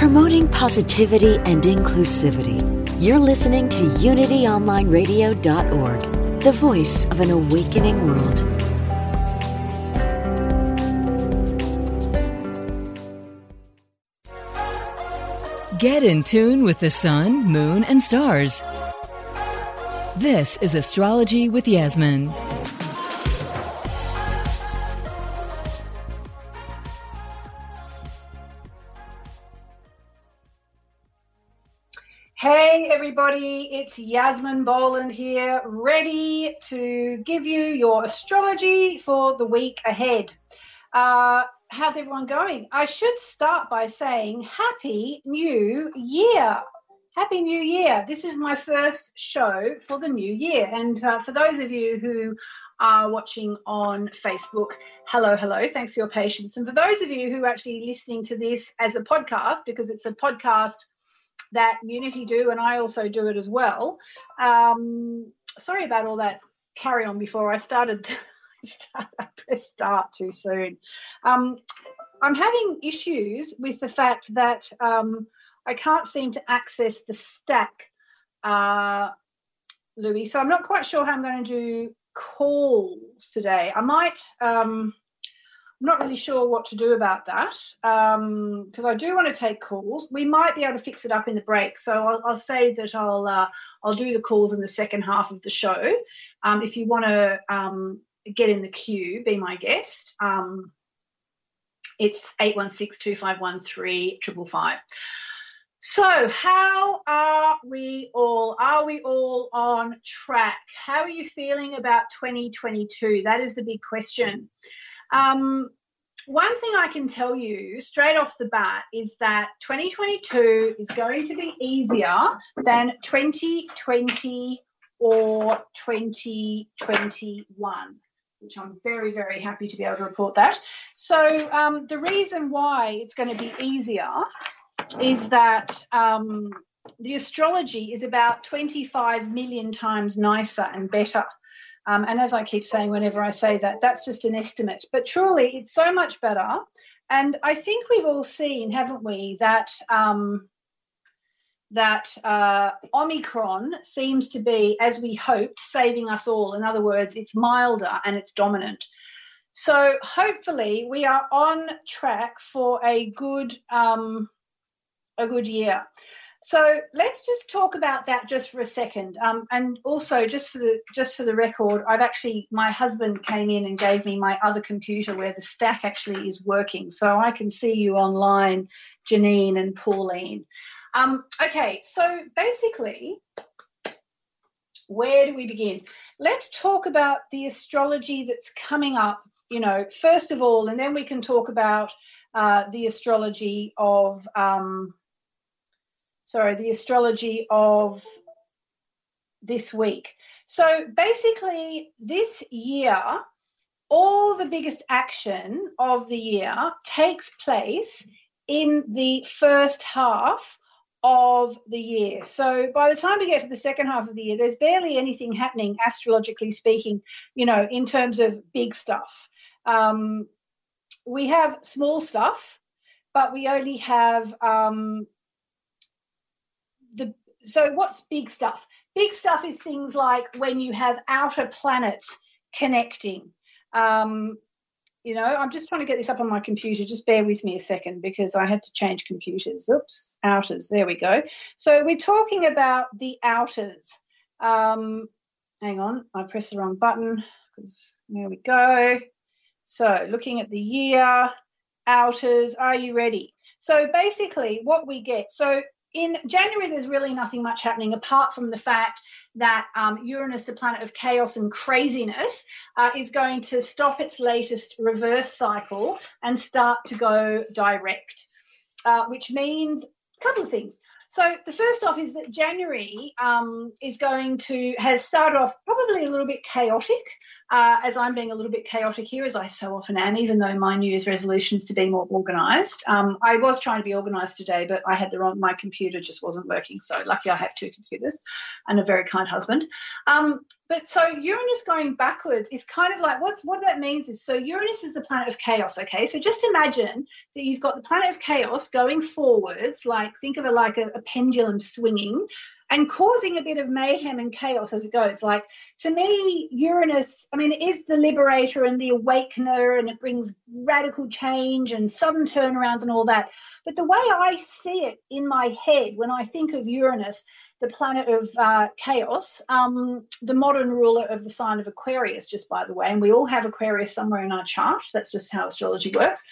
Promoting positivity and inclusivity. You're listening to UnityOnlineRadio.org, the voice of an awakening world. Get in tune with the sun, moon, and stars. This is Astrology with Yasmin. Hey everybody, it's Yasmin Boland here, ready to give you your astrology for the week ahead. Uh, how's everyone going? I should start by saying Happy New Year! Happy New Year! This is my first show for the new year, and uh, for those of you who are watching on Facebook, hello, hello, thanks for your patience. And for those of you who are actually listening to this as a podcast, because it's a podcast that Unity do, and I also do it as well. Um, sorry about all that carry on before I started. I pressed start too soon. Um, I'm having issues with the fact that um, I can't seem to access the stack, uh, Louis. So I'm not quite sure how I'm going to do calls today. I might. Um, I'm not really sure what to do about that because um, I do want to take calls. We might be able to fix it up in the break, so I'll, I'll say that I'll uh, I'll do the calls in the second half of the show. Um, if you want to um, get in the queue, be my guest. Um, it's eight one six two five one three triple five. So, how are we all? Are we all on track? How are you feeling about 2022? That is the big question. Um, one thing I can tell you straight off the bat is that 2022 is going to be easier than 2020 or 2021 which I'm very, very happy to be able to report that. So, um, the reason why it's going to be easier is that um, the astrology is about 25 million times nicer and better um, and as I keep saying whenever I say that, that's just an estimate. But truly, it's so much better. And I think we've all seen, haven't we, that um, that uh, Omicron seems to be, as we hoped, saving us all. In other words, it's milder and it's dominant. So hopefully, we are on track for a good um, a good year. So let's just talk about that just for a second. Um, and also, just for the just for the record, I've actually my husband came in and gave me my other computer where the stack actually is working, so I can see you online, Janine and Pauline. Um, okay, so basically, where do we begin? Let's talk about the astrology that's coming up. You know, first of all, and then we can talk about uh, the astrology of. Um, sorry, the astrology of this week. So basically, this year, all the biggest action of the year takes place in the first half of the year. So by the time we get to the second half of the year, there's barely anything happening, astrologically speaking, you know, in terms of big stuff. Um, we have small stuff, but we only have um, the so what's big stuff? Big stuff is things like when you have outer planets connecting. Um, you know, I'm just trying to get this up on my computer. Just bear with me a second because I had to change computers. Oops, outers. There we go. So we're talking about the outers. Um, hang on, I pressed the wrong button because there we go. So looking at the year, outers. Are you ready? So basically, what we get. So in January, there's really nothing much happening apart from the fact that um, Uranus, the planet of chaos and craziness, uh, is going to stop its latest reverse cycle and start to go direct. uh, which means a couple of things. So the first off is that January um, is going to has started off probably a little bit chaotic, uh, as I'm being a little bit chaotic here, as I so often am, even though my New Year's resolution is to be more organised. Um, I was trying to be organised today, but I had the wrong. My computer just wasn't working. So lucky I have two computers and a very kind husband. Um, but so Uranus going backwards is kind of like what's what that means is so Uranus is the planet of chaos. Okay, so just imagine that you've got the planet of chaos going forwards, like think of it like a, a pendulum swinging and causing a bit of mayhem and chaos as it goes. Like to me, Uranus, I mean, is the liberator and the awakener, and it brings radical change and sudden turnarounds and all that. But the way I see it in my head when I think of Uranus, the planet of uh, chaos, um, the modern ruler of the sign of Aquarius, just by the way, and we all have Aquarius somewhere in our chart. That's just how astrology works.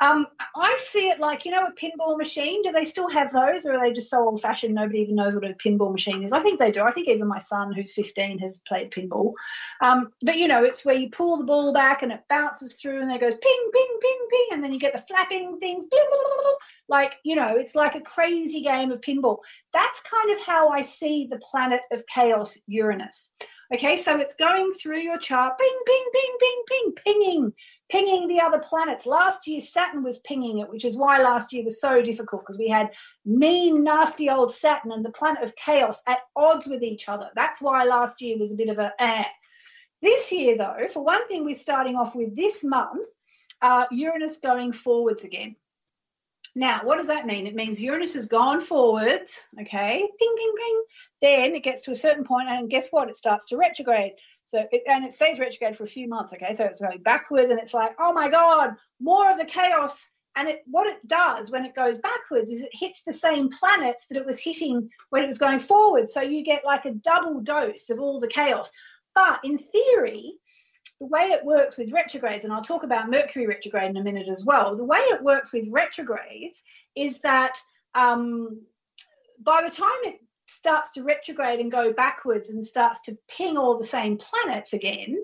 Um, I see it like, you know, a pinball machine. Do they still have those, or are they just so old fashioned nobody even knows what a pinball machine is? I think they do. I think even my son, who's 15, has played pinball. Um, but, you know, it's where you pull the ball back and it bounces through and it goes ping, ping, ping, ping, and then you get the flapping things. Blah, blah, blah, like, you know, it's like a crazy game of pinball. That's kind of how I see the planet of chaos, Uranus. Okay, so it's going through your chart, ping, ping, ping, ping, ping, pinging, pinging the other planets. Last year, Saturn was pinging it, which is why last year was so difficult because we had mean, nasty old Saturn and the planet of chaos at odds with each other. That's why last year was a bit of a eh. This year, though, for one thing, we're starting off with this month, uh, Uranus going forwards again. Now, what does that mean? It means Uranus has gone forwards, okay, ping, ping, ping. Then it gets to a certain point, and guess what? It starts to retrograde. So, it, and it stays retrograde for a few months, okay. So it's going backwards, and it's like, oh my god, more of the chaos. And it, what it does when it goes backwards is it hits the same planets that it was hitting when it was going forward. So you get like a double dose of all the chaos. But in theory, the way it works with retrogrades, and I'll talk about Mercury retrograde in a minute as well, the way it works with retrogrades is that um, by the time it starts to retrograde and go backwards and starts to ping all the same planets again,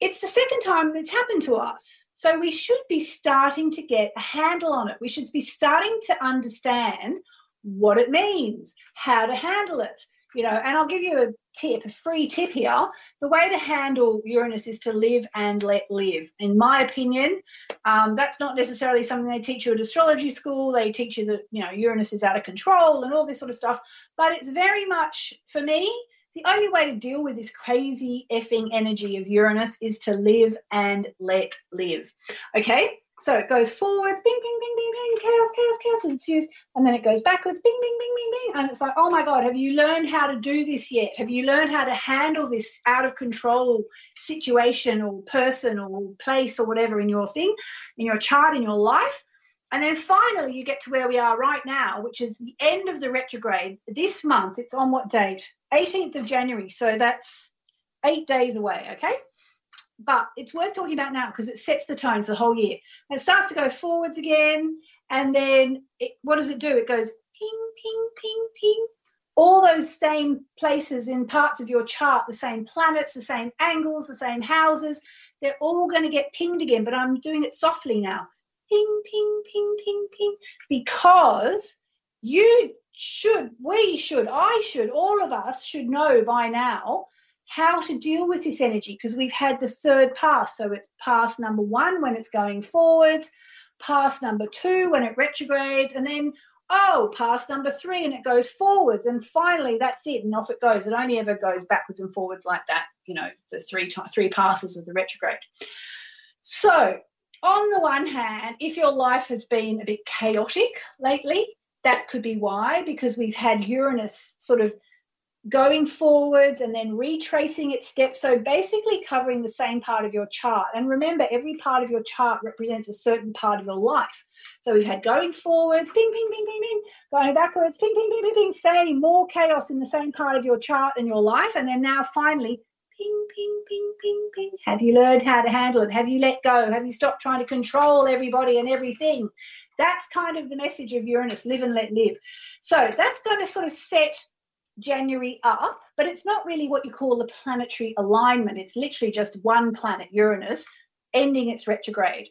it's the second time it's happened to us. So we should be starting to get a handle on it. We should be starting to understand what it means, how to handle it, you know, and I'll give you a tip, a free tip here. The way to handle Uranus is to live and let live. In my opinion, um, that's not necessarily something they teach you at astrology school. They teach you that, you know, Uranus is out of control and all this sort of stuff. But it's very much, for me, the only way to deal with this crazy effing energy of Uranus is to live and let live. Okay? So it goes forwards, bing, bing, bing, bing, bing, chaos, chaos, chaos ensues, and then it goes backwards, bing, bing, bing, bing, bing, and it's like, oh my God, have you learned how to do this yet? Have you learned how to handle this out of control situation or person or place or whatever in your thing, in your chart, in your life? And then finally, you get to where we are right now, which is the end of the retrograde. This month, it's on what date? 18th of January. So that's eight days away, okay? But it's worth talking about now because it sets the tone for the whole year. And it starts to go forwards again, and then it, what does it do? It goes ping, ping, ping, ping. All those same places in parts of your chart, the same planets, the same angles, the same houses, they're all going to get pinged again. But I'm doing it softly now. Ping, ping, ping, ping, ping. Because you should, we should, I should, all of us should know by now how to deal with this energy because we've had the third pass. So it's pass number one when it's going forwards, pass number two when it retrogrades, and then oh, pass number three and it goes forwards, and finally that's it, and off it goes. It only ever goes backwards and forwards like that. You know, the three three passes of the retrograde. So on the one hand, if your life has been a bit chaotic lately, that could be why, because we've had Uranus sort of going forwards and then retracing its steps. So basically covering the same part of your chart. And remember, every part of your chart represents a certain part of your life. So we've had going forwards, ping, ping, ping, ping, ping, going backwards, ping, ping, ping, ping, ping, staying more chaos in the same part of your chart and your life. And then now finally, ping, ping, ping, ping, ping. Have you learned how to handle it? Have you let go? Have you stopped trying to control everybody and everything? That's kind of the message of Uranus live and let live. So that's going to sort of set January up, but it's not really what you call a planetary alignment. It's literally just one planet, Uranus, ending its retrograde.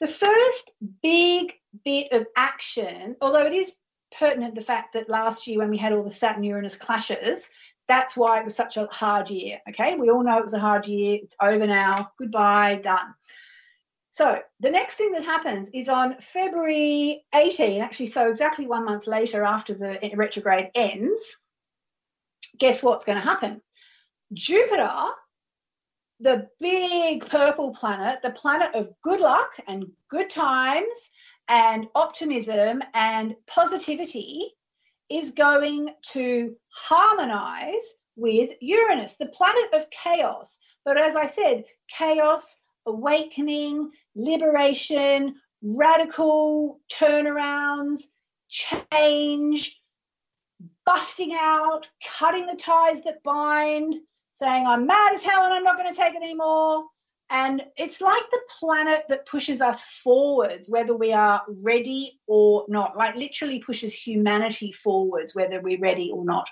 The first big bit of action, although it is pertinent the fact that last year when we had all the Saturn Uranus clashes, that's why it was such a hard year. Okay, we all know it was a hard year. It's over now. Goodbye, done. So the next thing that happens is on February 18, actually, so exactly one month later after the retrograde ends, guess what's going to happen? Jupiter, the big purple planet, the planet of good luck and good times and optimism and positivity, is going to harmonize with Uranus, the planet of chaos. But as I said, chaos, awakening, liberation, radical turnarounds, change, busting out, cutting the ties that bind, saying, I'm mad as hell and I'm not going to take it anymore. And it's like the planet that pushes us forwards, whether we are ready or not, like literally pushes humanity forwards, whether we're ready or not.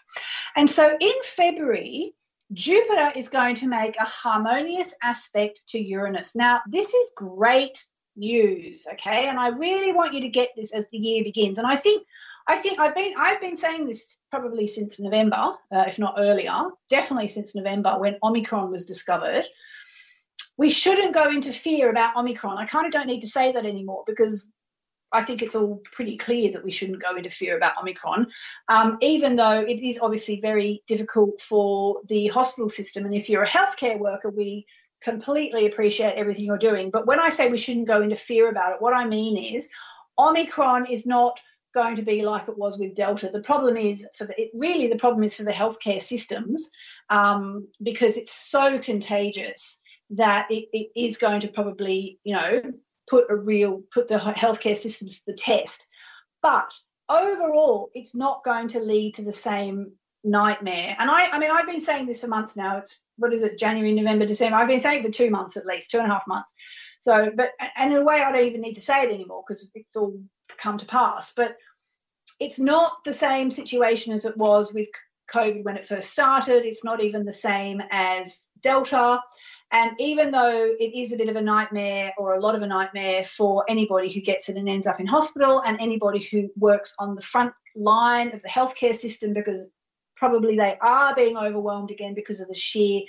And so in February, Jupiter is going to make a harmonious aspect to Uranus. Now, this is great news, okay? And I really want you to get this as the year begins. And I think I think I've been I've been saying this probably since November, uh, if not earlier, definitely since November when Omicron was discovered. We shouldn't go into fear about Omicron. I kind of don't need to say that anymore because I think it's all pretty clear that we shouldn't go into fear about Omicron, um, even though it is obviously very difficult for the hospital system. And if you're a healthcare worker, we completely appreciate everything you're doing. But when I say we shouldn't go into fear about it, what I mean is Omicron is not going to be like it was with Delta. The problem is for the it, really the problem is for the healthcare systems um, because it's so contagious that it, it is going to probably you know put a real put the healthcare systems to the test. But overall, it's not going to lead to the same nightmare. And I, I mean, I've been saying this for months now. It's what is it, January, November, December. I've been saying for two months at least, two and a half months. So, but and in a way, I don't even need to say it anymore because it's all come to pass. But it's not the same situation as it was with COVID when it first started. It's not even the same as Delta. And even though it is a bit of a nightmare or a lot of a nightmare for anybody who gets it and ends up in hospital and anybody who works on the front line of the healthcare system because probably they are being overwhelmed again because of the sheer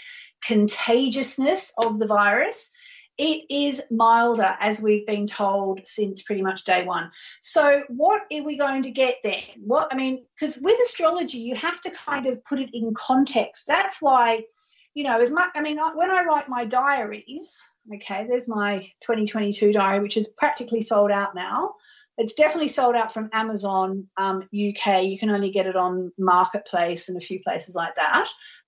contagiousness of the virus it is milder, as we've been told since pretty much day one. So, what are we going to get then? What I mean, because with astrology, you have to kind of put it in context. That's why, you know, as much. I mean, when I write my diaries, okay, there's my 2022 diary, which is practically sold out now. It's definitely sold out from Amazon um, UK. You can only get it on Marketplace and a few places like that.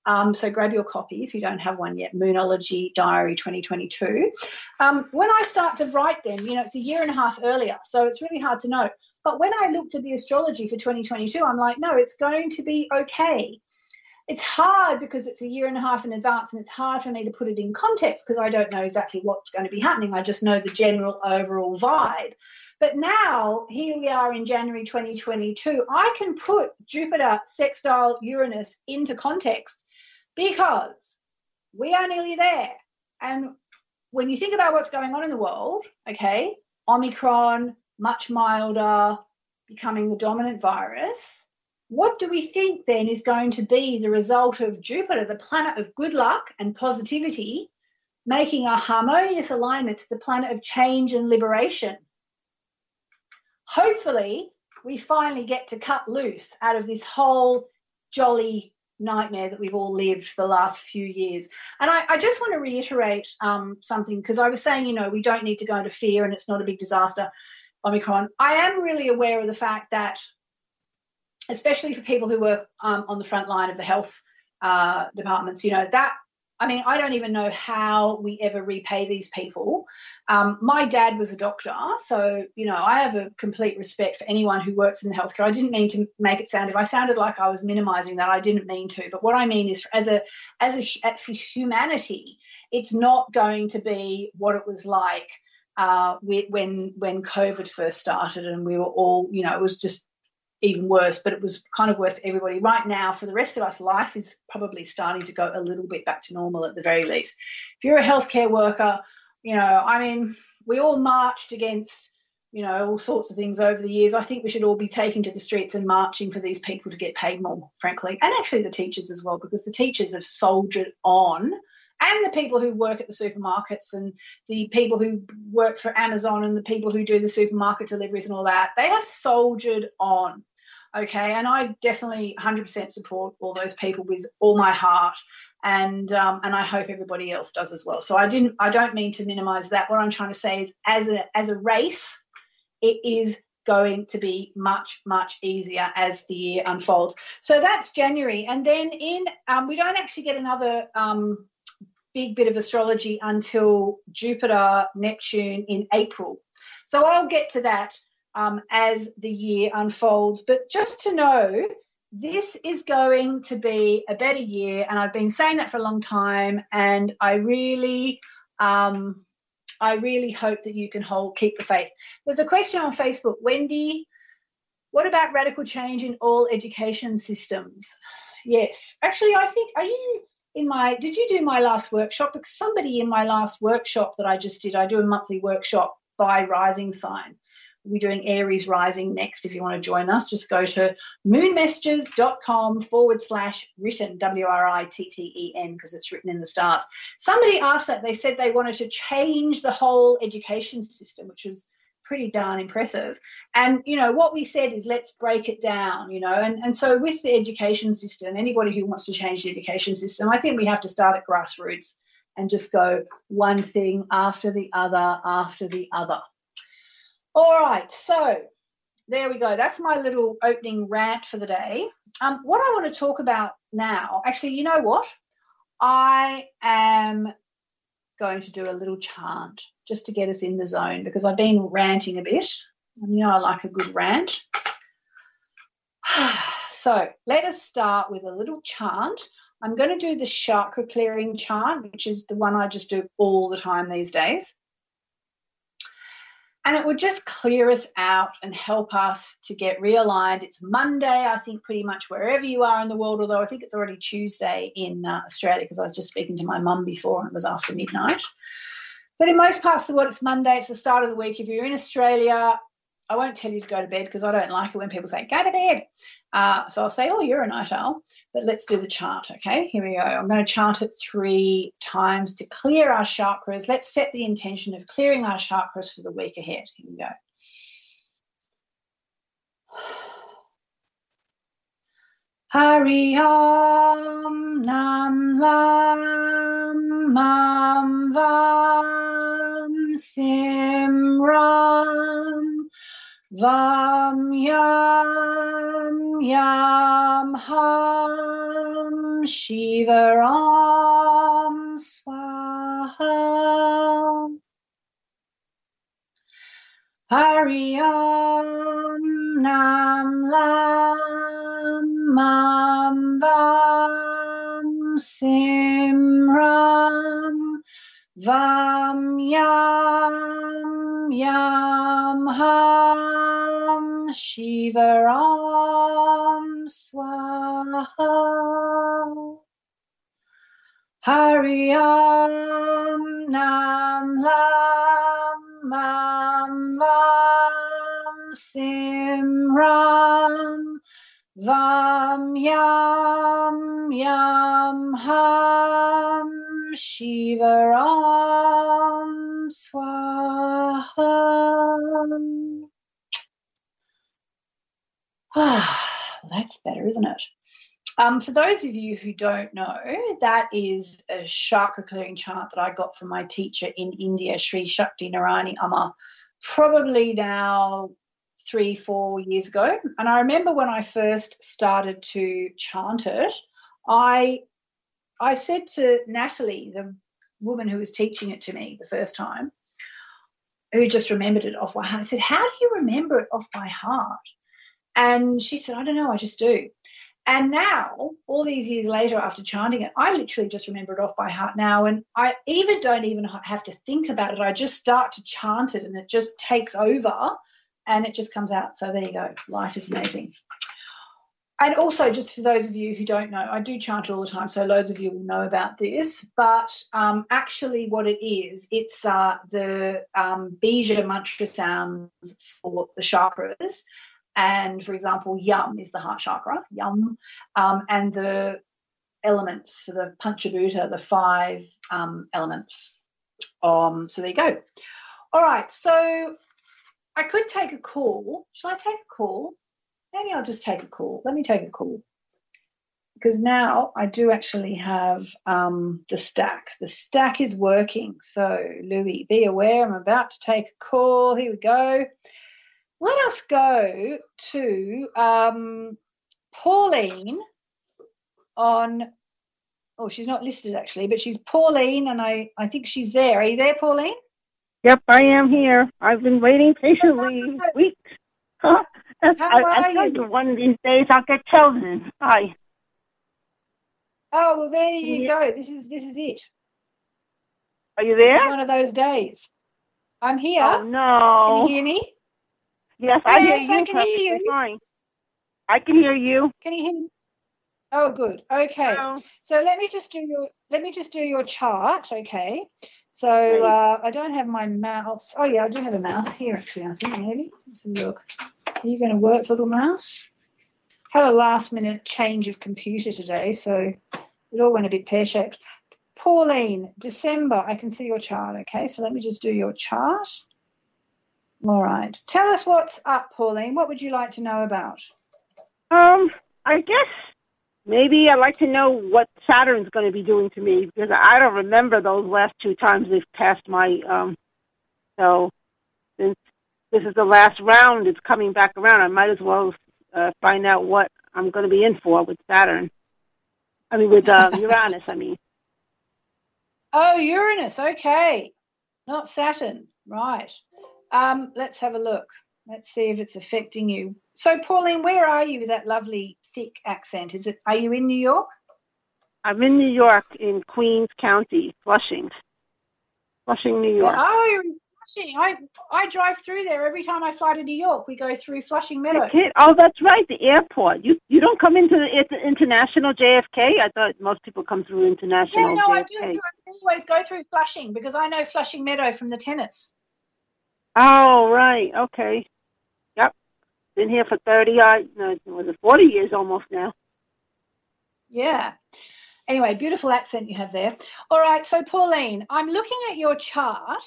Um, so grab your copy if you don't have one yet. Moonology Diary 2022. Um, when I start to write them, you know, it's a year and a half earlier, so it's really hard to know. But when I looked at the astrology for 2022, I'm like, no, it's going to be okay. It's hard because it's a year and a half in advance, and it's hard for me to put it in context because I don't know exactly what's going to be happening. I just know the general overall vibe. But now, here we are in January 2022, I can put Jupiter sextile Uranus into context because we are nearly there. And when you think about what's going on in the world, okay, Omicron, much milder, becoming the dominant virus, what do we think then is going to be the result of Jupiter, the planet of good luck and positivity, making a harmonious alignment to the planet of change and liberation? hopefully we finally get to cut loose out of this whole jolly nightmare that we've all lived the last few years. And I, I just want to reiterate um, something because I was saying, you know, we don't need to go into fear and it's not a big disaster, Omicron. I am really aware of the fact that, especially for people who work um, on the front line of the health uh, departments, you know, that I mean, I don't even know how we ever repay these people. Um, my dad was a doctor, so you know I have a complete respect for anyone who works in healthcare. I didn't mean to make it sound if I sounded like I was minimising that, I didn't mean to. But what I mean is, as a as a for humanity, it's not going to be what it was like uh, when when COVID first started, and we were all, you know, it was just even worse, but it was kind of worse for everybody. Right now, for the rest of us, life is probably starting to go a little bit back to normal at the very least. If you're a healthcare worker, you know, I mean, we all marched against you know all sorts of things over the years i think we should all be taking to the streets and marching for these people to get paid more frankly and actually the teachers as well because the teachers have soldiered on and the people who work at the supermarkets and the people who work for amazon and the people who do the supermarket deliveries and all that they have soldiered on okay and i definitely 100% support all those people with all my heart and um, and i hope everybody else does as well. So i didn't i don't mean to minimize that. What i'm trying to say is as a as a race it is going to be much much easier as the year unfolds. So that's january and then in um, we don't actually get another um, big bit of astrology until jupiter neptune in april. So i'll get to that um, as the year unfolds. But just to know, this is going to be a better year, and I've been saying that for a long time. And I really, um, I really hope that you can hold keep the faith. There's a question on Facebook, Wendy. What about radical change in all education systems? Yes, actually, I think are you in my did you do my last workshop because somebody in my last workshop that i just did i do a monthly workshop by rising sign we're doing Aries Rising next. If you want to join us, just go to moonmessages.com forward slash written, W R I T T E N, because it's written in the stars. Somebody asked that. They said they wanted to change the whole education system, which was pretty darn impressive. And, you know, what we said is let's break it down, you know. And, and so with the education system, anybody who wants to change the education system, I think we have to start at grassroots and just go one thing after the other after the other. All right, so there we go. That's my little opening rant for the day. Um, what I want to talk about now, actually, you know what? I am going to do a little chant just to get us in the zone because I've been ranting a bit. And you know, I like a good rant. so let us start with a little chant. I'm going to do the chakra clearing chant, which is the one I just do all the time these days and it would just clear us out and help us to get realigned. It's Monday, I think, pretty much wherever you are in the world, although I think it's already Tuesday in uh, Australia because I was just speaking to my mum before and it was after midnight. But in most parts of the world, it's Monday, it's the start of the week. If you're in Australia, I won't tell you to go to bed because I don't like it when people say, go to bed. Uh, so I'll say, oh, you're a night owl. But let's do the chart. okay? Here we go. I'm going to chant it three times to clear our chakras. Let's set the intention of clearing our chakras for the week ahead. Here we go. Hari Om Nam Lam Mam Vam Sim Ram Vam Yam Yam Ham Shiva Ram Swaha. Hari Om Nam Lam Mam Vam Sim Ram Vam Yam Yam Ham Shiva Ram Swaha. Hari Om Nam Lam Mam Vam Sim Ram. Vam Yam Yam Ham Shiva Ram Swaha. Ah, that's better, isn't it? Um, for those of you who don't know, that is a chakra clearing chant that I got from my teacher in India, Sri Shakti Narayani Amma, probably now three, four years ago. And I remember when I first started to chant it, I I said to Natalie, the woman who was teaching it to me the first time, who just remembered it off by heart, I said, How do you remember it off by heart? And she said, I don't know, I just do. And now, all these years later, after chanting it, I literally just remember it off by heart now. And I even don't even have to think about it. I just start to chant it and it just takes over and it just comes out. So there you go. Life is amazing. And also, just for those of you who don't know, I do chant all the time, so loads of you will know about this. But um, actually, what it is, it's uh, the um, Bija mantra sounds for the chakras. And for example, Yum is the heart chakra, Yum, um, and the elements for the Panchabhuta, the five um, elements. Um, so there you go. All right, so I could take a call. Shall I take a call? Maybe I'll just take a call. Let me take a call. Because now I do actually have um, the stack. The stack is working. So, Louis, be aware I'm about to take a call. Here we go. Let us go to um, Pauline on. Oh, she's not listed actually, but she's Pauline, and I, I think she's there. Are you there, Pauline? Yep, I am here. I've been waiting patiently weeks. I, I you? one of these days I'll get chosen. Hi. Oh well, there you Yeah. go. This is this is it. Are you It's there? one of those days. I'm here. Oh no! Can you hear me? Yes, I hear Yes, I you can hear you. fine. I can hear you. Can you hear me? Oh, good. Okay. Hello. So let me just do your let me just do your chart. Okay. So uh, I don't have my mouse. Oh yeah, I do have a mouse here actually. I think maybe. Let's have a look. Are you going to work, little mouse? Had a last minute change of computer today, so it all went a bit pear shaped. Pauline, December. I can see your chart. Okay, so let me just do your chart. All right. Tell us what's up, Pauline. What would you like to know about? Um, I guess maybe I'd like to know what Saturn's going to be doing to me because I don't remember those last two times they've passed my. Um, so since this is the last round, it's coming back around. I might as well uh, find out what I'm going to be in for with Saturn. I mean, with uh, Uranus. I mean, Oh, Uranus. Okay. Not Saturn. Right. Um, let's have a look. Let's see if it's affecting you. So, Pauline, where are you with that lovely thick accent? Is it? Are you in New York? I'm in New York in Queens County, Flushing, Flushing, New York. Oh, you're in Flushing. I I drive through there every time I fly to New York. We go through Flushing Meadow. Oh, that's right, the airport. You you don't come into the it's international JFK. I thought most people come through international Yeah, no, I do. JFK. I always go through Flushing because I know Flushing Meadow from the tennis. Oh, right. Okay. Yep. Been here for thirty. I no, was it forty years almost now? Yeah. Anyway, beautiful accent you have there. All right, so Pauline, I'm looking at your chart,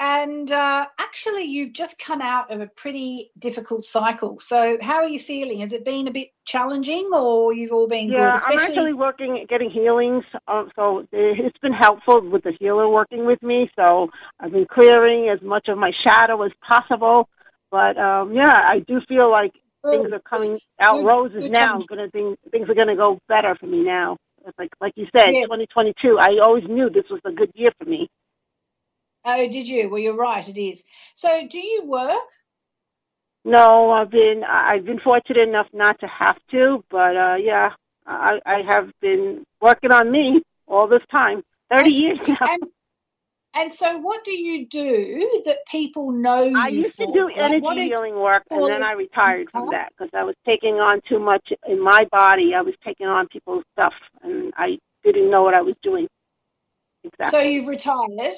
and uh, actually, you've just come out of a pretty difficult cycle. So, how are you feeling? Has it been a bit challenging, or you've all been Yeah, good? I'm actually working, getting healings. Um, so it's been helpful with the healer working with me. So I've been clearing as much of my shadow as possible. But um, yeah, I do feel like things are coming out Good, roses good now. Gonna things things are gonna go better for me now. It's like like you said, Yeah. 2022. I always knew this was a good year for me. Oh, did you? Well, you're right, it is. So, do you work? No, I've been I've been fortunate enough not to have to, but uh yeah, I I have been working on me all this time. 30 years now. And and so, what do you do that people know you I used to do energy is- healing work, and then I retired from that because I was taking on too much in my body. I was taking on people's stuff, and I didn't know what I was doing. Exactly. So, you've retired.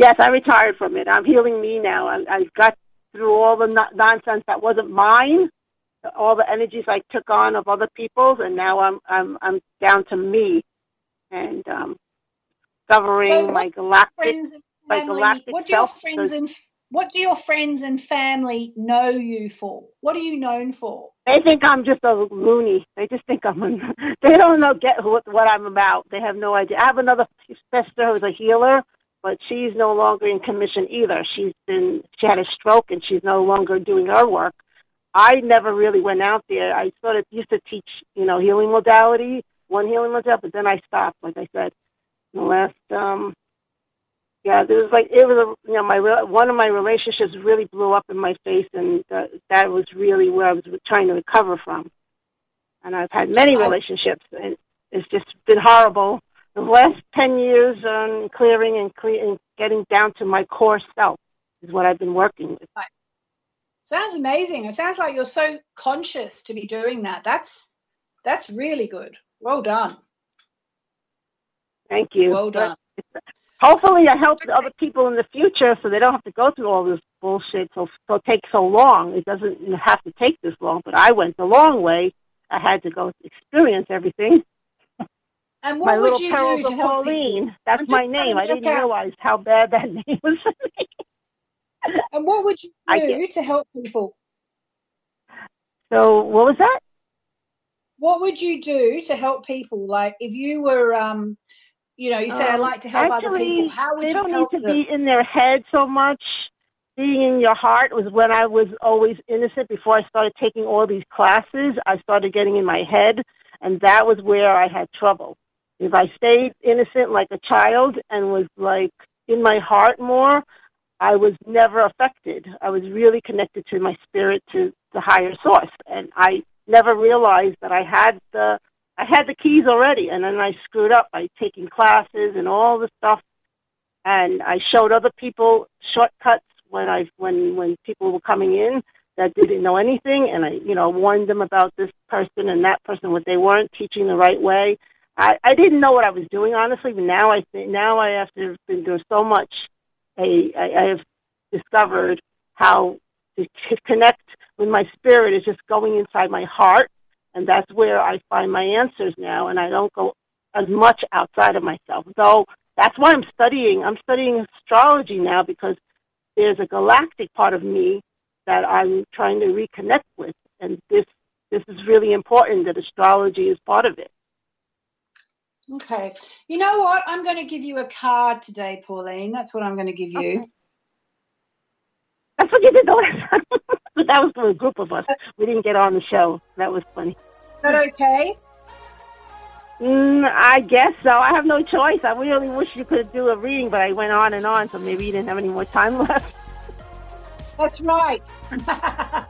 Yes, I retired from it. I'm healing me now. I, I got through all the no- nonsense that wasn't mine, all the energies I took on of other people's, and now I'm I'm I'm down to me, and um, discovering So my galactic. friends and like family. galactic What do your self, friends and what do your friends and family know you for? What are you known for? They think I'm just a loony. They just think I'm. A, they don't know get what, what I'm about. They have no idea. I have another sister who's a healer, but she's no longer in commission either. She's been. She had a stroke and she's no longer doing her work. I never really went out there. I sort of used to teach, you know, healing modality, one healing modality, but then I stopped. Like I said, the last. um yeah, there was like it was a you know my one of my relationships really blew up in my face, and uh, that was really where I was trying to recover from. And I've had many relationships, and it's just been horrible. The last ten years on clearing and, and getting down to my core self is what I've been working with. Sounds amazing. It sounds like you're so conscious to be doing that. That's that's really good. Well done. Thank you. Well done. Hopefully, I help other people in the future so they don't have to go through all this bullshit. So so take so long. It doesn't have to take this long. But I went the long way. I had to go experience everything. And what my would little you perils do to help Pauline. people? That's my name. I didn't out- realize how bad that name was for me. And what would you do to help people? So what was that? What would you do to help people? Like if you were, um, you know, you say Um, like to help other people. How would they you don't help need to them? be in their head so much. Being in your heart was when I was always innocent. Before I started taking all these classes, I started getting in my head, and that was where I had trouble. If I stayed innocent like a child and was like in my heart more, I was never affected. I was really connected to my spirit, to the higher source, and I never realized that I had the I had the keys already, and then I screwed up by taking classes and all the stuff, and I showed other people shortcuts when I when when people were coming in that didn't know anything, and I you know warned them about this person and that person what they weren't teaching the right way. I I didn't know what I was doing honestly, but now I think now I have after been doing so much, I I, I have discovered how to, to connect with my spirit is just going inside my heart and that's where I find my answers now, and I don't go as much outside of myself. Though that's why I'm studying. I'm studying astrology now because there's a galactic part of me that I'm trying to reconnect with, and this this is really important. That astrology is part of it. Okay. You know what? I'm going to give you a card today, Pauline. That's what I'm going to give you. Okay. You did the last time, but that was for a group of us. We didn't get on the show. That was funny. Is that okay? Mm, I guess so. I have no choice. I really wish you could do a reading, but I went on and on, so maybe you didn't have any more time left. That's right.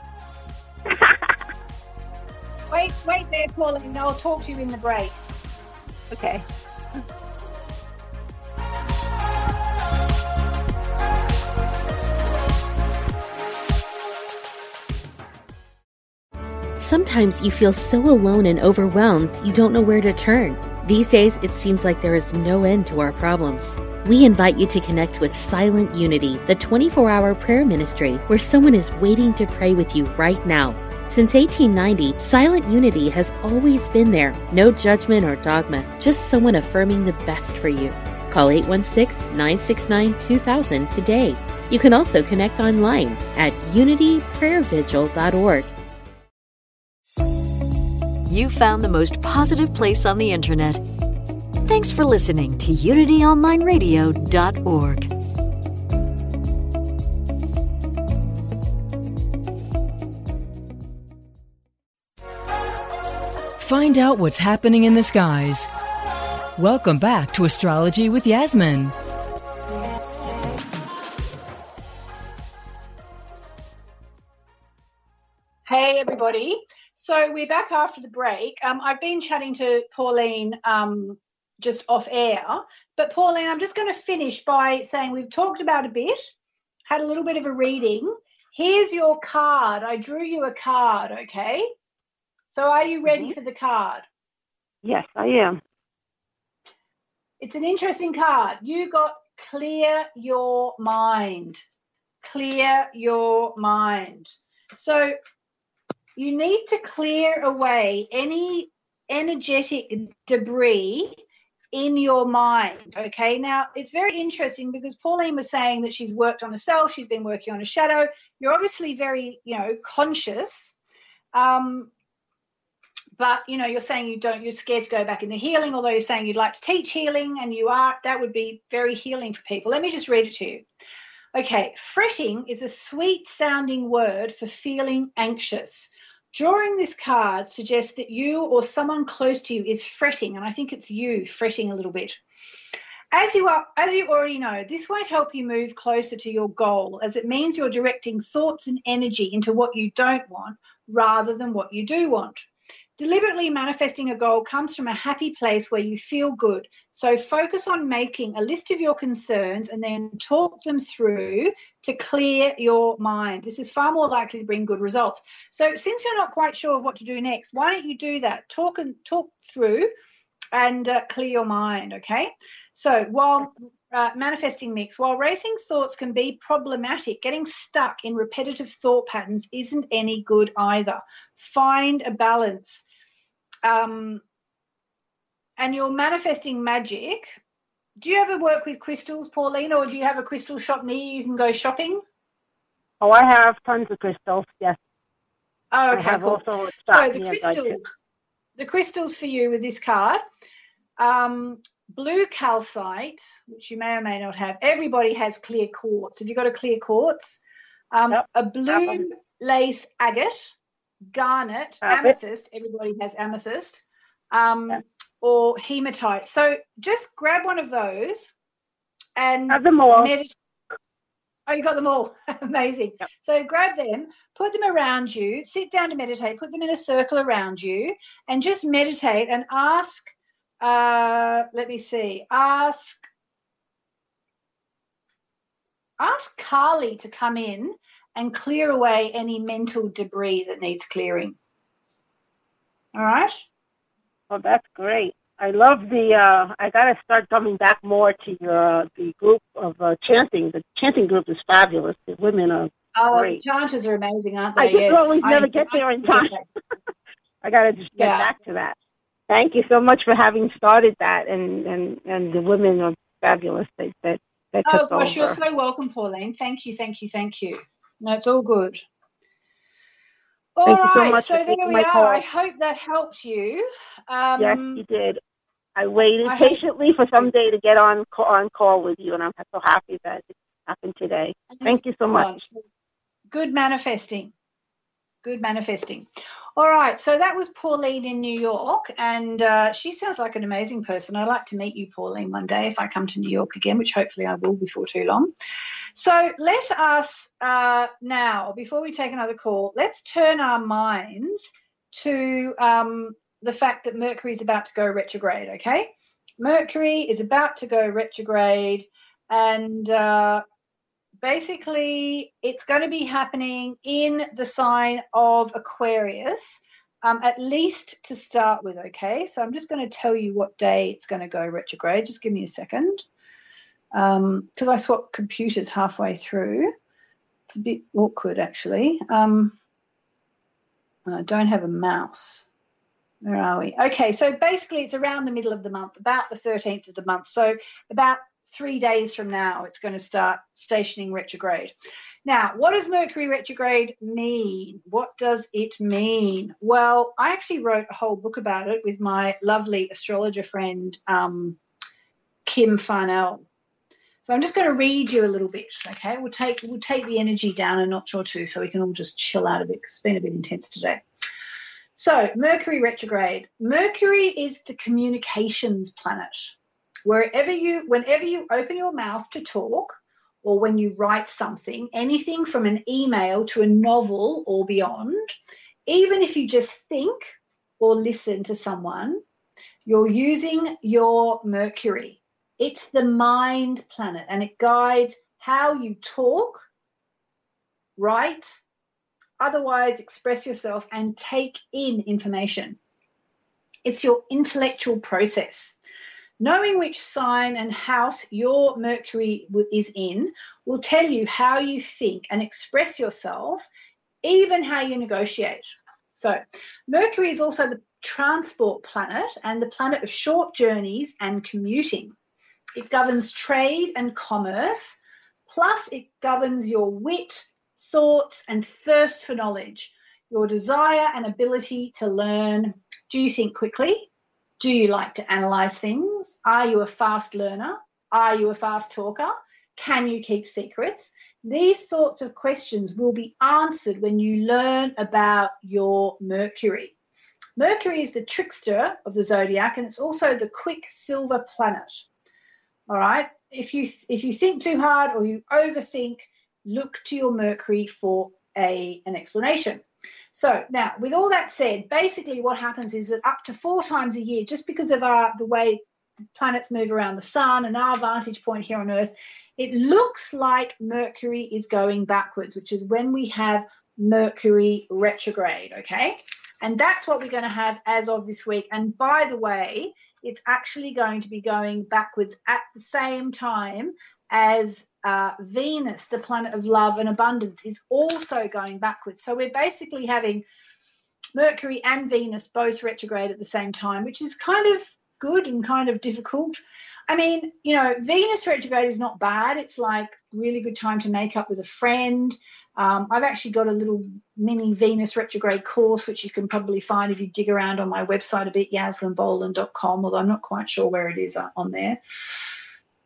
wait, wait there, Pauline. I'll talk to you in the break. Okay. Sometimes you feel so alone and overwhelmed you don't know where to turn. These days, it seems like there is no end to our problems. We invite you to connect with Silent Unity, the 24 hour prayer ministry where someone is waiting to pray with you right now. Since 1890, Silent Unity has always been there. No judgment or dogma, just someone affirming the best for you. Call 816 969 2000 today. You can also connect online at unityprayervigil.org. You found the most positive place on the internet. Thanks for listening to UnityOnlineRadio.org. Find out what's happening in the skies. Welcome back to Astrology with Yasmin. Hey, everybody. So we're back after the break. Um, I've been chatting to Pauline um, just off air, but Pauline, I'm just going to finish by saying we've talked about a bit, had a little bit of a reading. Here's your card. I drew you a card, okay? So are you ready for the card? Yes, I am. It's an interesting card. You got clear your mind. Clear your mind. So you need to clear away any energetic debris in your mind. Okay. Now, it's very interesting because Pauline was saying that she's worked on herself, she's been working on a shadow. You're obviously very, you know, conscious. Um, but you know you're saying you don't you're scared to go back into healing although you're saying you'd like to teach healing and you are that would be very healing for people. Let me just read it to you. Okay fretting is a sweet sounding word for feeling anxious. Drawing this card suggests that you or someone close to you is fretting and i think it's you fretting a little bit. As you are as you already know this won't help you move closer to your goal as it means you're directing thoughts and energy into what you don't want rather than what you do want Deliberately manifesting a goal comes from a happy place where you feel good. So focus on making a list of your concerns and then talk them through to clear your mind. This is far more likely to bring good results. So since you're not quite sure of what to do next, why don't you do that? Talk and talk through and uh, clear your mind, okay? So while uh, manifesting mix, while racing thoughts can be problematic, getting stuck in repetitive thought patterns isn't any good either. Find a balance um, and you're manifesting magic. Do you ever work with crystals, Pauline, or do you have a crystal shop near you? You can go shopping. Oh, I have tons of crystals. Yes. Oh, okay, cool. so the crystal, the crystals for you with this card. Um, blue calcite, which you may or may not have. Everybody has clear quartz. Have you got a clear quartz? Um, yep. A blue lace agate, garnet, amethyst. Everybody has amethyst, um, yeah. or hematite. So just grab one of those and have them all. Medit- oh, you got them all. Amazing. Yep. So grab them, put them around you, sit down to meditate, put them in a circle around you, and just meditate and ask. Uh, let me see. Ask ask Carly to come in and clear away any mental debris that needs clearing. All right? Oh, that's great. I love the. Uh, I gotta start coming back more to your uh, the group of uh, chanting. The chanting group is fabulous. The women are oh, great. chanters are amazing, aren't they? I just yes. always never I, get there in time. I gotta just get yeah. back to that. Thank you so much for having started that, and and and the women are fabulous. They that that oh gosh, over. you're so welcome, Pauline. Thank you, thank you, thank you. No, it's all good. All Thank right, so, so there we are. Call. I hope that helps you. Um, yes, you did. I waited I patiently hope... for some day to get on on call with you, and I'm so happy that it happened today. Thank you so much. Good manifesting. Good manifesting. All right, so that was Pauline in New York, and uh, she sounds like an amazing person. I'd like to meet you, Pauline, one day if I come to New York again, which hopefully I will before too long. So let us uh, now, before we take another call, let's turn our minds to um, the fact that Mercury is about to go retrograde, okay? Mercury is about to go retrograde, and uh, basically, it's going to be happening in the sign of Aquarius, um, at least to start with. Okay, so I'm just going to tell you what day it's going to go retrograde. Just give me a second, because um, I swapped computers halfway through. It's a bit awkward, actually. Um, I don't have a mouse. Where are we? Okay, so basically, it's around the middle of the month, about the 13th of the month. So about three days from now, it's going to start stationing retrograde. Now, what does Mercury retrograde mean? What does it mean? Well, I actually wrote a whole book about it with my lovely astrologer friend, um, Kim Farnell. So I'm just going to read you a little bit, okay? We'll take we'll take the energy down a notch or two so we can all just chill out a bit because it's been a bit intense today. So, Mercury retrograde. Mercury is the communications planet wherever you whenever you open your mouth to talk or when you write something anything from an email to a novel or beyond even if you just think or listen to someone you're using your mercury. It's the mind planet and it guides how you talk write otherwise express yourself and take in information. It's your intellectual process Knowing which sign and house your Mercury is in will tell you how you think and express yourself, even how you negotiate. So, Mercury is also the transport planet and the planet of short journeys and commuting. It governs trade and commerce, plus, it governs your wit, thoughts, and thirst for knowledge, your desire and ability to learn. Do you think quickly? Do you like to analyze things? Are you a fast learner? Are you a fast talker? Can you keep secrets? These sorts of questions will be answered when you learn about your Mercury. Mercury is the trickster of the zodiac and it's also the quicksilver planet. All right? If you if you think too hard or you overthink, look to your Mercury for a an explanation. So now, with all that said, basically what happens is that up to four times a year, just because of our the way planets move around the sun and our vantage point here on Earth, it looks like Mercury is going backwards, which is when we have Mercury retrograde. Okay, and that's what we're going to have as of this week. And by the way, it's actually going to be going backwards at the same time as uh, Venus, the planet of love and abundance, is also going backwards. So we're basically having Mercury and Venus both retrograde at the same time, which is kind of good and kind of difficult. I mean, you know, Venus retrograde is not bad. It's like really good time to make up with a friend. Um, I've actually got a little mini Venus retrograde course, which you can probably find if you dig around on my website a bit, yasminboland.com, although I'm not quite sure where it is on there.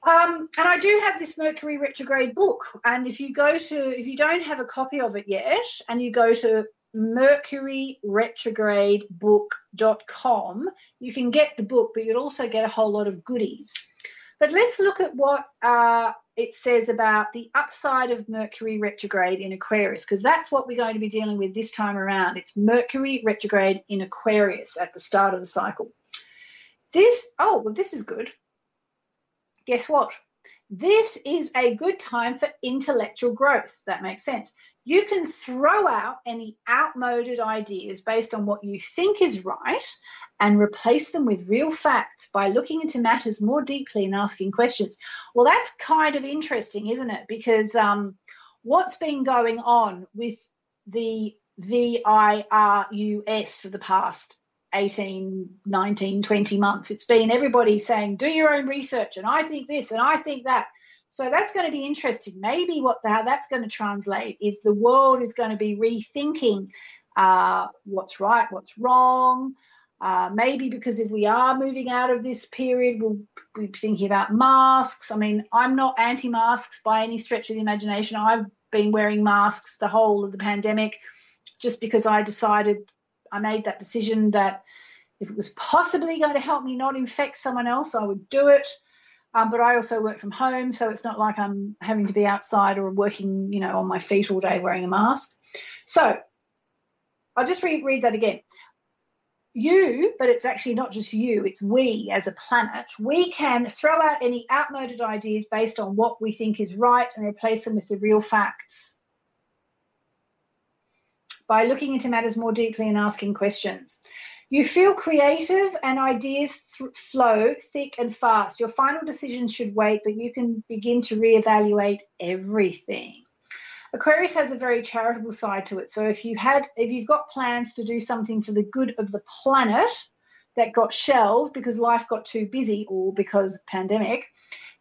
Um, and I do have this Mercury retrograde book. And if you go to, if you don't have a copy of it yet, and you go to mercuryretrogradebook.com, you can get the book, but you'll also get a whole lot of goodies. But let's look at what uh, it says about the upside of Mercury retrograde in Aquarius, because that's what we're going to be dealing with this time around. It's Mercury retrograde in Aquarius at the start of the cycle. This, oh, well, this is good guess what? This is a good time for intellectual growth. That makes sense. You can throw out any outmoded ideas based on what you think is right and replace them with real facts by looking into matters more deeply and asking questions. Well, that's kind of interesting, isn't it? Because um, what's been going on with the VIRUS for the past 18, 19, 20 months. It's been everybody saying, do your own research, and I think this, and I think that. So that's going to be interesting. Maybe what the, how that's going to translate is the world is going to be rethinking uh, what's right, what's wrong. Uh, maybe because if we are moving out of this period, we'll be thinking about masks. I mean, I'm not anti masks by any stretch of the imagination. I've been wearing masks the whole of the pandemic just because I decided I made that decision that if it was possibly going to help me not infect someone else, I would do it. Um, but I also work from home, so it's not like I'm having to be outside or working, you know, on my feet all day wearing a mask. So I'll just read, read that again. You, but it's actually not just you, it's we as a planet. We can throw out any outmoded ideas based on what we think is right and replace them with the real facts by looking into matters more deeply and asking questions. You feel creative and ideas th- flow thick and fast. Your final decisions should wait, but you can begin to reevaluate everything. Aquarius has a very charitable side to it. So if you had if you've got plans to do something for the good of the planet that got shelved because life got too busy or because pandemic,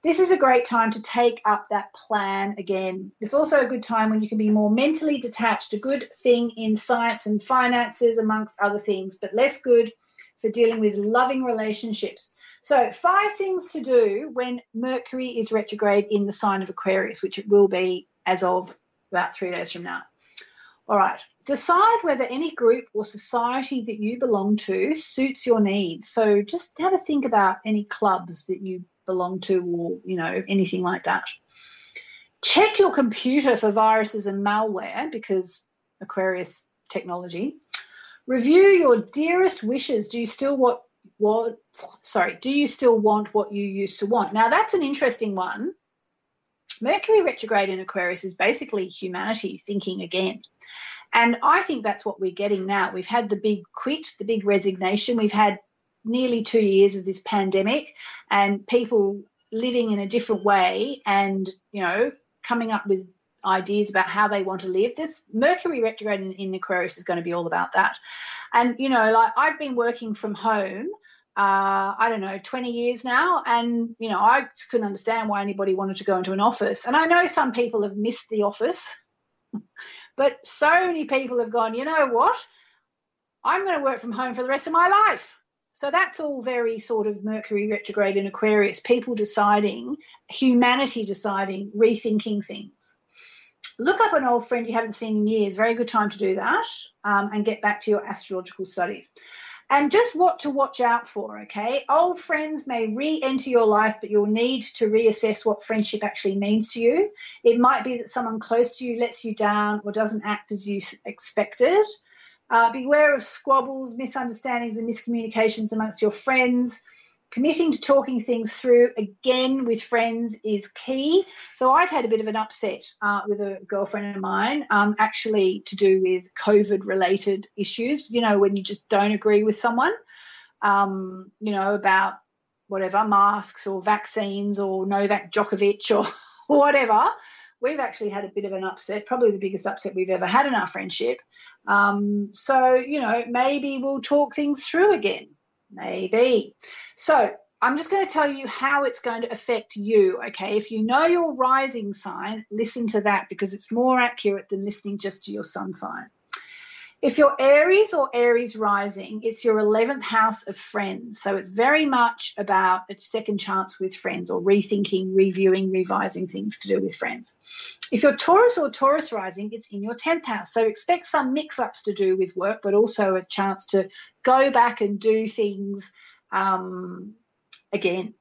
this is a great time to take up that plan again. It's also a good time when you can be more mentally detached, a good thing in science and finances, amongst other things, but less good for dealing with loving relationships. So, five things to do when Mercury is retrograde in the sign of Aquarius, which it will be as of about three days from now. All right. Decide whether any group or society that you belong to suits your needs. So just have a think about any clubs that you belong to or you know anything like that. Check your computer for viruses and malware because aquarius technology. Review your dearest wishes. Do you still want what sorry do you still want what you used to want? Now that's an interesting one. Mercury retrograde in aquarius is basically humanity thinking again. And i think that's what we're getting now. We've had the big quit the big resignation. We've had nearly two years of this pandemic and people living in a different way and, you know, coming up with ideas about how they want to live. This Mercury retrograde in, in Aquarius is going to be all about that. And, you know, like I've been working from home. Uh, I don't know, 20 years now. And, you know, I couldn't understand why anybody wanted to go into an office. And I know some people have missed the office, but so many people have gone, you know what? I'm going to work from home for the rest of my life. So that's all very sort of Mercury retrograde in Aquarius, people deciding, humanity deciding, rethinking things. Look up an old friend you haven't seen in years, very good time to do that, um, and get back to your astrological studies. And just what to watch out for, okay? Old friends may re enter your life, but you'll need to reassess what friendship actually means to you. It might be that someone close to you lets you down or doesn't act as you expected. Uh, beware of squabbles, misunderstandings, and miscommunications amongst your friends. Committing to talking things through again with friends is key. So I've had a bit of an upset uh, with a girlfriend of mine, um, actually to do with COVID related issues. You know, when you just don't agree with someone, um, you know, about whatever masks or vaccines or Novak Djokovic or whatever. We've actually had a bit of an upset, probably the biggest upset we've ever had in our friendship. Um, so, you know, maybe we'll talk things through again. Maybe. So I'm just going to tell you how it's going to affect you. Okay. If you know your rising sign, listen to that because it's more accurate than listening just to your sun sign. If you're Aries or Aries rising, it's your 11th house of friends. So it's very much about a second chance with friends or rethinking, reviewing, revising things to do with friends. If you're Taurus or Taurus rising, it's in your 10th house. So expect some mix ups to do with work, but also a chance to go back and do things um, again,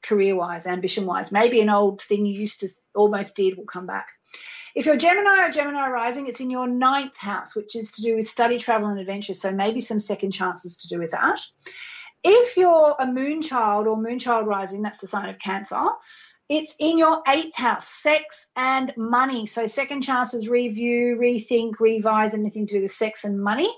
career wise, ambition wise. Maybe an old thing you used to almost did will come back. If you're Gemini or Gemini rising, it's in your ninth house, which is to do with study, travel, and adventure. So maybe some second chances to do with that. If you're a moon child or moon child rising, that's the sign of Cancer. It's in your eighth house, sex and money. So second chances, review, rethink, revise anything to do with sex and money.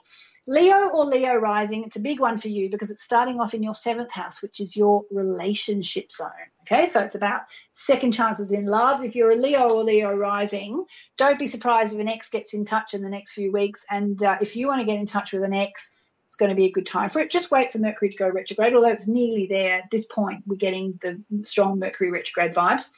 Leo or Leo rising, it's a big one for you because it's starting off in your seventh house, which is your relationship zone. Okay, so it's about second chances in love. If you're a Leo or Leo rising, don't be surprised if an ex gets in touch in the next few weeks. And uh, if you want to get in touch with an ex, it's going to be a good time for it. Just wait for Mercury to go retrograde, although it's nearly there at this point. We're getting the strong Mercury retrograde vibes.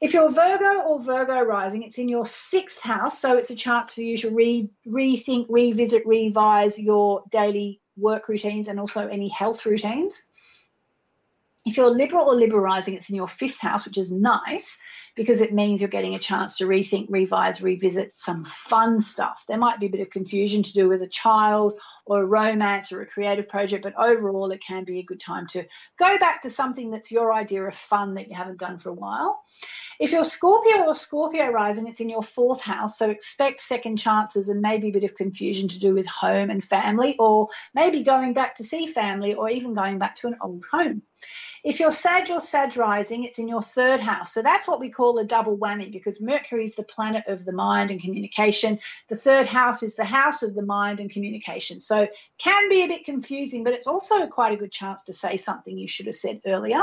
If you're Virgo or Virgo rising, it's in your sixth house, so it's a chance for you to re- rethink, revisit, revise your daily work routines and also any health routines. If you're Libra or Libra rising, it's in your fifth house, which is nice because it means you're getting a chance to rethink, revise, revisit some fun stuff. There might be a bit of confusion to do with a child or a romance or a creative project, but overall, it can be a good time to go back to something that's your idea of fun that you haven't done for a while. If you're Scorpio or Scorpio rising, it's in your fourth house, so expect second chances and maybe a bit of confusion to do with home and family, or maybe going back to see family, or even going back to an old home. If you're Sag or Sag rising, it's in your third house. So that's what we call a double whammy because Mercury is the planet of the mind and communication. The third house is the house of the mind and communication. So can be a bit confusing, but it's also quite a good chance to say something you should have said earlier.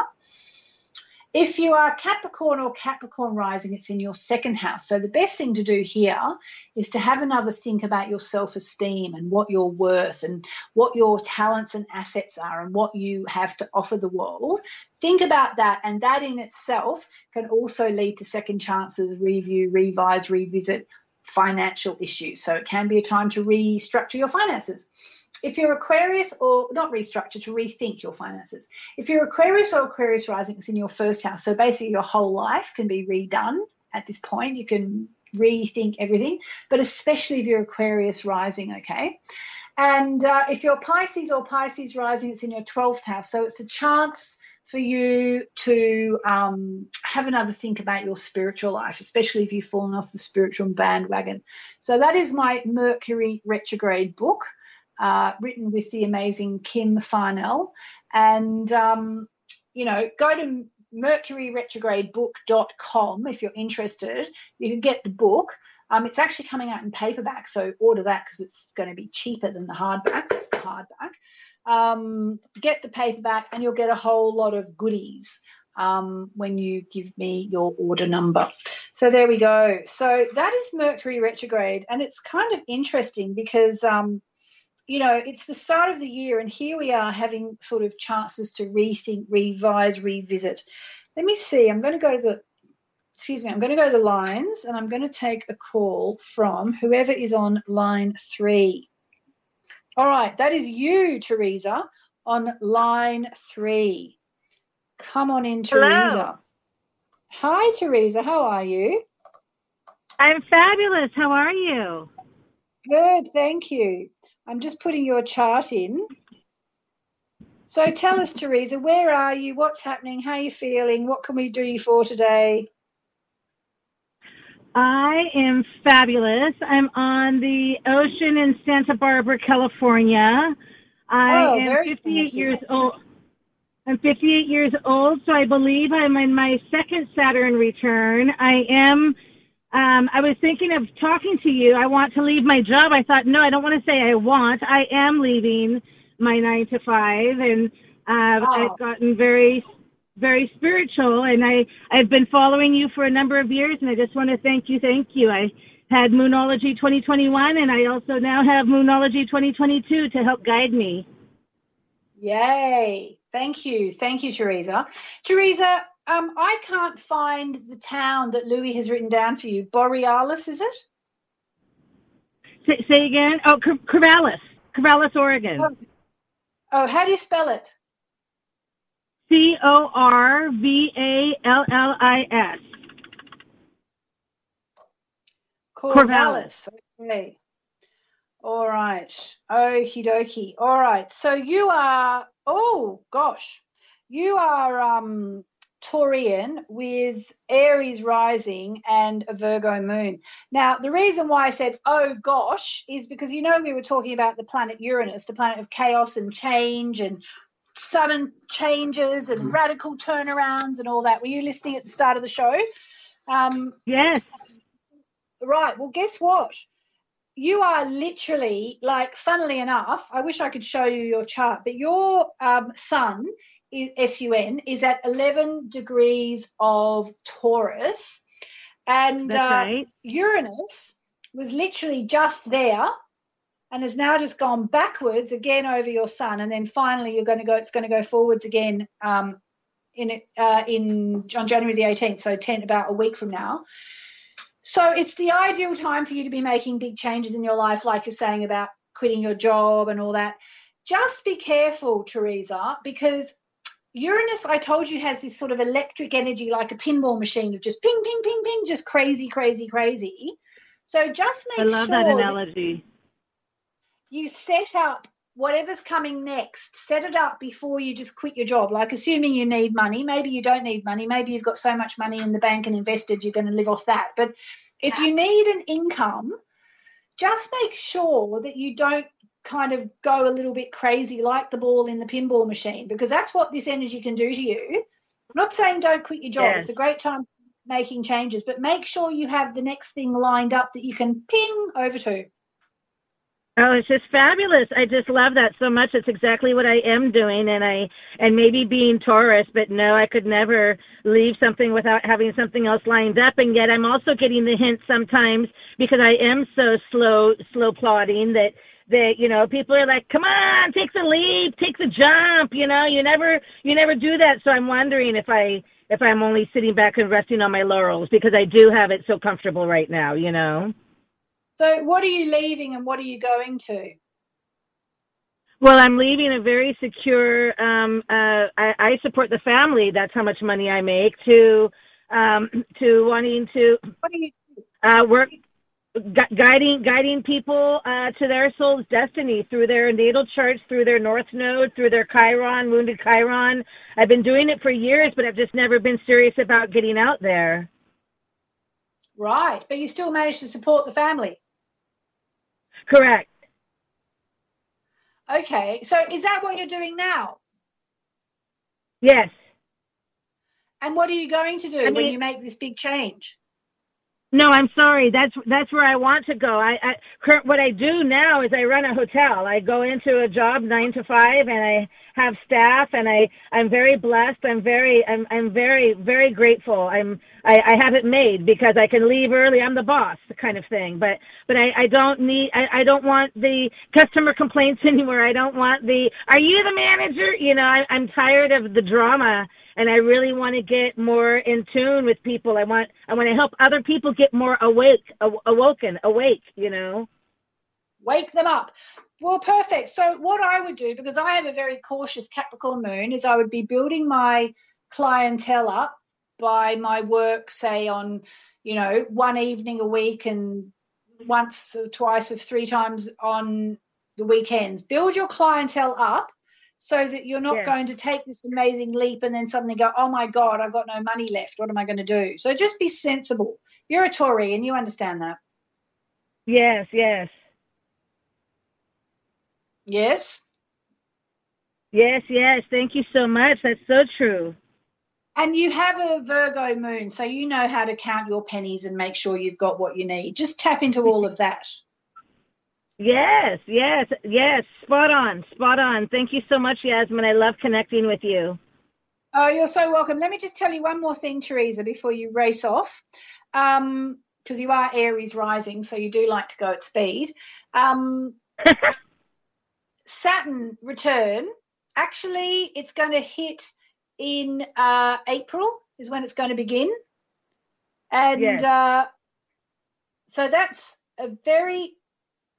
If you are Capricorn or Capricorn rising, it's in your second house. So the best thing to do here is to have another think about your self esteem and what you're worth and what your talents and assets are and what you have to offer the world. Think about that, and that in itself can also lead to second chances, review, revise, revisit financial issues. So it can be a time to restructure your finances. If you're Aquarius or not restructure, to rethink your finances. If you're Aquarius or Aquarius rising, it's in your first house. So basically, your whole life can be redone at this point. You can rethink everything, but especially if you're Aquarius rising, okay? And uh, if you're Pisces or Pisces rising, it's in your 12th house. So it's a chance for you to um, have another think about your spiritual life, especially if you've fallen off the spiritual bandwagon. So that is my Mercury retrograde book uh, written with the amazing Kim Farnell. And, um, you know, go to mercuryretrogradebook.com if you're interested. You can get the book. Um, it's actually coming out in paperback, so order that because it's going to be cheaper than the hardback. It's the hardback. Um, get the paperback, and you'll get a whole lot of goodies um, when you give me your order number. So there we go. So that is Mercury retrograde, and it's kind of interesting because um, you know, it's the start of the year, and here we are having sort of chances to rethink, revise, revisit. Let me see. I'm going to go to the, excuse me, I'm going to go to the lines and I'm going to take a call from whoever is on line three. All right, that is you, Teresa, on line three. Come on in, Teresa. Hello. Hi, Teresa. How are you? I'm fabulous. How are you? Good, thank you. I'm just putting your chart in. So tell us, Teresa, where are you? What's happening? How are you feeling? What can we do you for today? I am fabulous. I'm on the ocean in Santa Barbara, California. I Oh, am very 58 fancy. years old. I'm 58 years old, so I believe I'm in my second Saturn return. I am. Um, I was thinking of talking to you. I want to leave my job. I thought, no, I don't want to say I want. I am leaving my nine to five, and uh, Oh. I've gotten very, very spiritual. And I, I've been following you for a number of years, and I just want to thank you, thank you. I had Moonology 2021, and I also now have Moonology 2022 to help guide me. Yay. Thank you. Thank you, Teresa. Teresa, um, I can't find the town that Louis has written down for you. Borealis, is it? Say, say again. Oh, Corvallis, Corvallis, Oregon. Oh. Oh, how do you spell it? C O R V A L L I S. Corvallis. Okay. All right. Okie dokie. All right. So you are, oh gosh, you are um, Taurian with Aries rising and a Virgo moon. Now, the reason why I said, oh gosh, is because you know we were talking about the planet Uranus, the planet of chaos and change and sudden changes and radical turnarounds and all that. Were you listening at the start of the show? Um, Yes. Right. Well, guess what? You are literally like, funnily enough, I wish I could show you your chart, but your um, sun, is, sun, is at 11 degrees of Taurus. And uh, right. Uranus was literally just there and has now just gone backwards again over your sun. And then finally, you're going to go, it's going to go forwards again um, in, uh, in on January the 18th, so 10, about a week from now. So it's the ideal time for you to be making big changes in your life, like you're saying about quitting your job and all that. Just be careful, Teresa, because Uranus, I told you, has this sort of electric energy like a pinball machine of just ping, ping, ping, ping, just crazy, crazy, crazy. So just I make love sure that that analogy. you set up whatever's coming next, set it up before you just quit your job. Like, assuming you need money, maybe you don't need money, maybe you've got so much money in the bank and invested, you're going to live off that. But if you need an income, just make sure that you don't kind of go a little bit crazy like the ball in the pinball machine, because that's what this energy can do to you. I'm not saying don't quit your job, it's a great time making changes, but make sure you have the next thing lined up that you can ping over to. Oh, it's just fabulous. I just love that so much. It's exactly what I am doing and I and maybe being Taurus, but no, I could never leave something without having something else lined up and yet I'm also getting the hint sometimes because I am so slow slow plodding that that you know people are like come on take the leap take the jump you know you never you never do that so i'm wondering if i if i'm only sitting back and resting on my laurels because i do have it so comfortable right now you know So, what are you leaving and what are you going to? Well, I'm leaving a very secure. Um, uh, I, I support the family. That's how much money I make. To um, to wanting to What are you? uh, work gu- guiding guiding people uh, to their soul's destiny through their natal charts, through their north node, through their Chiron, wounded Chiron. I've been doing it for years, but I've just never been serious about getting out there. Right, but you still manage to support the family. Correct. Okay, so is that what you're doing now? Yes. And what are you going to do I when you make this big change? No, I'm sorry. That's that's where I want to go. I, I current what I do now is I run a hotel. I go into a job nine to five, and I have staff, and I I'm very blessed. I'm very I'm I'm very very grateful. I'm I, I have it made because I can leave early. I'm the boss, kind of thing. But but I I don't need I I don't want the customer complaints anymore. I don't want the Are you the manager? You know I, I'm tired of the drama and I really want to get more in tune with people. I want I want to help other people get more awake, aw- awoken, awake. You know. Wake them up. Well, perfect. So, what I would do, because I have a very cautious Capricorn moon, is I would be building my clientele up by my work, say, on, you know, one evening a week and once or twice or three times on the weekends. Build your clientele up so that you're not Yeah. going to take this amazing leap and then suddenly go, oh my God, I've got no money left. What am I going to do? So just be sensible. You're a Tory and you understand that. Yes, yes. Yes. Yes, yes. Thank you so much. That's so true. And you have a Virgo moon, so you know how to count your pennies and make sure you've got what you need. Just tap into all of that. Yes, yes, yes. Spot on, spot on. Thank you so much, Yasmin. I love connecting with you. Oh, you're so welcome. Let me just tell you one more thing, Teresa, before you race off, because um, you are Aries rising, so you do like to go at speed. Um, Saturn return, actually, it's going to hit in uh, April, is when it's going to begin. And Yes. uh, so that's a very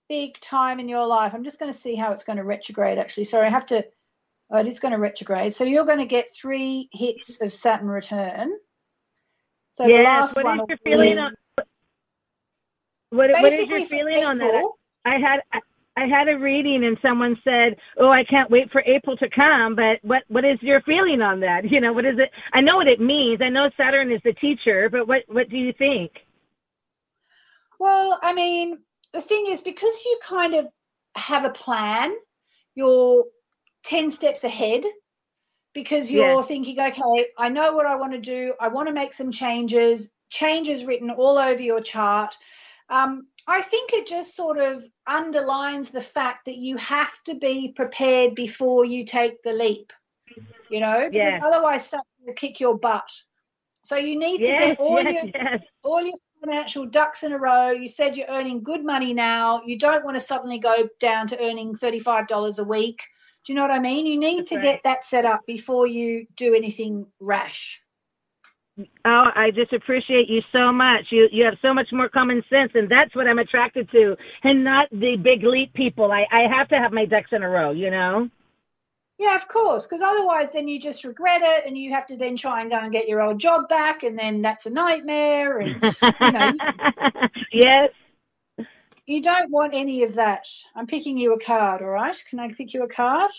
big time in your life. I'm just going to see how it's going to retrograde, actually. Sorry, I have to. Oh, it is going to retrograde. So you're going to get three hits of Saturn return. So the last What one is your feeling on? What, what is your feeling on that? I had I, I had a reading and someone said, "Oh, I can't wait for April to come." But what what is your feeling on that? You know, what is it? I know what it means. I know Saturn is the teacher, but what what do you think? Well, I mean, the thing is, because you kind of have a plan, you're 10 steps ahead because you're Yeah. thinking, okay, I know what I want to do. I want to make some changes. Changes written all over your chart. Um, I think it just sort of underlines the fact that you have to be prepared before you take the leap, you know, because Yeah. otherwise something will kick your butt. So you need to Yes, get all yes, your yes. all your financial ducks in a row. You said you're earning good money now. You don't want to suddenly go down to earning $35 a week. Do you know what I mean? You need That's to right. get that set up before you do anything rash. Oh, I just appreciate you so much. You you have so much more common sense, and that's what I'm attracted to, and not the big leap people. I I have to have my ducks in a row, you know. Yeah, of course, because otherwise then you just regret it and you have to then try and go and get your old job back and then that's a nightmare and you know yes. you don't want any of that. I'm picking you a card, all right? Can I pick you a card?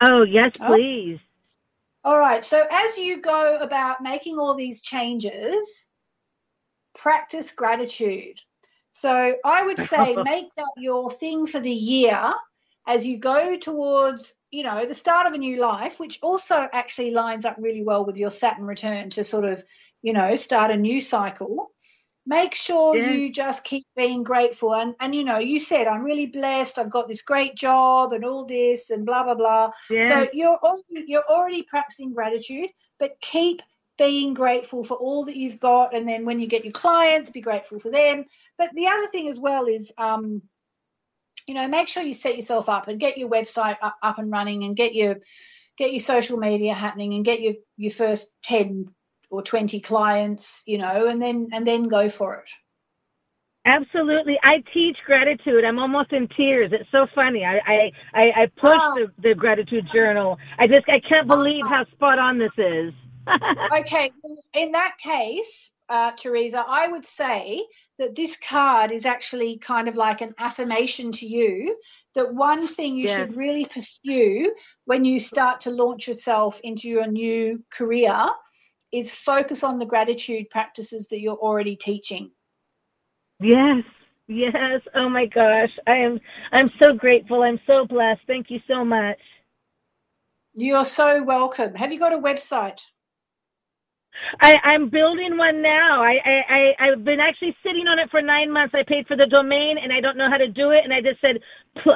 Oh yes, Oh. please. All right. So as you go about making all these changes, practice gratitude. So I would say make that your thing for the year as you go towards, you know, the start of a new life, which also actually lines up really well with your Saturn return to sort of, you know, start a new cycle. Make sure Yeah. you just keep being grateful. And, and, you know, you said, I'm really blessed. I've got this great job and all this and blah, blah, blah. Yeah. So you're already, you're already practicing gratitude, but keep being grateful for all that you've got. And then when you get your clients, be grateful for them. But the other thing as well is, um, you know, make sure you set yourself up and get your website up, up and running and get your get your social media happening and get your your first ten or twenty clients, you know, and then and then go for it. Absolutely. I teach gratitude. I'm almost in tears. It's so funny. I I I, I push Wow. the, the gratitude journal. I just I can't believe how spot on this is. okay, in that case, uh, Teresa, I would say that this card is actually kind of like an affirmation to you that one thing you Yes. should really pursue when you start to launch yourself into your new career is focus on the gratitude practices that you're already teaching. Yes. Yes. Oh my gosh. I am I'm so grateful. I'm so blessed. Thank you so much. You're so welcome. Have you got a website? I, I'm building one now. I, I, I, I've been actually sitting on it for nine months. I paid for the domain and I don't know how to do it. And I just said, Puh.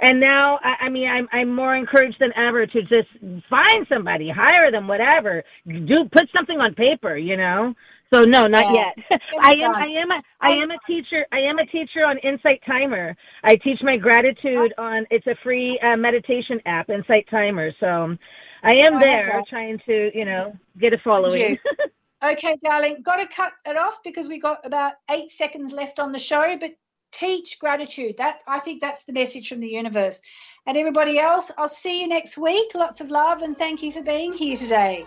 and now, I, I mean, I'm, I'm more encouraged than ever to just find somebody, hire them, whatever. Do, put something on paper, you know? So no, not Yeah. yet. I am. I am, a, I am a teacher. I am a teacher on Insight Timer. I teach my gratitude on, it's a free uh, meditation app, Insight Timer. So I am I there trying to, you know, get a following. Okay, darling, got to cut it off because we got about eight seconds left on the show. But teach gratitude. That I think that's the message from the universe. And everybody else, I'll see you next week. Lots of love and thank you for being here today.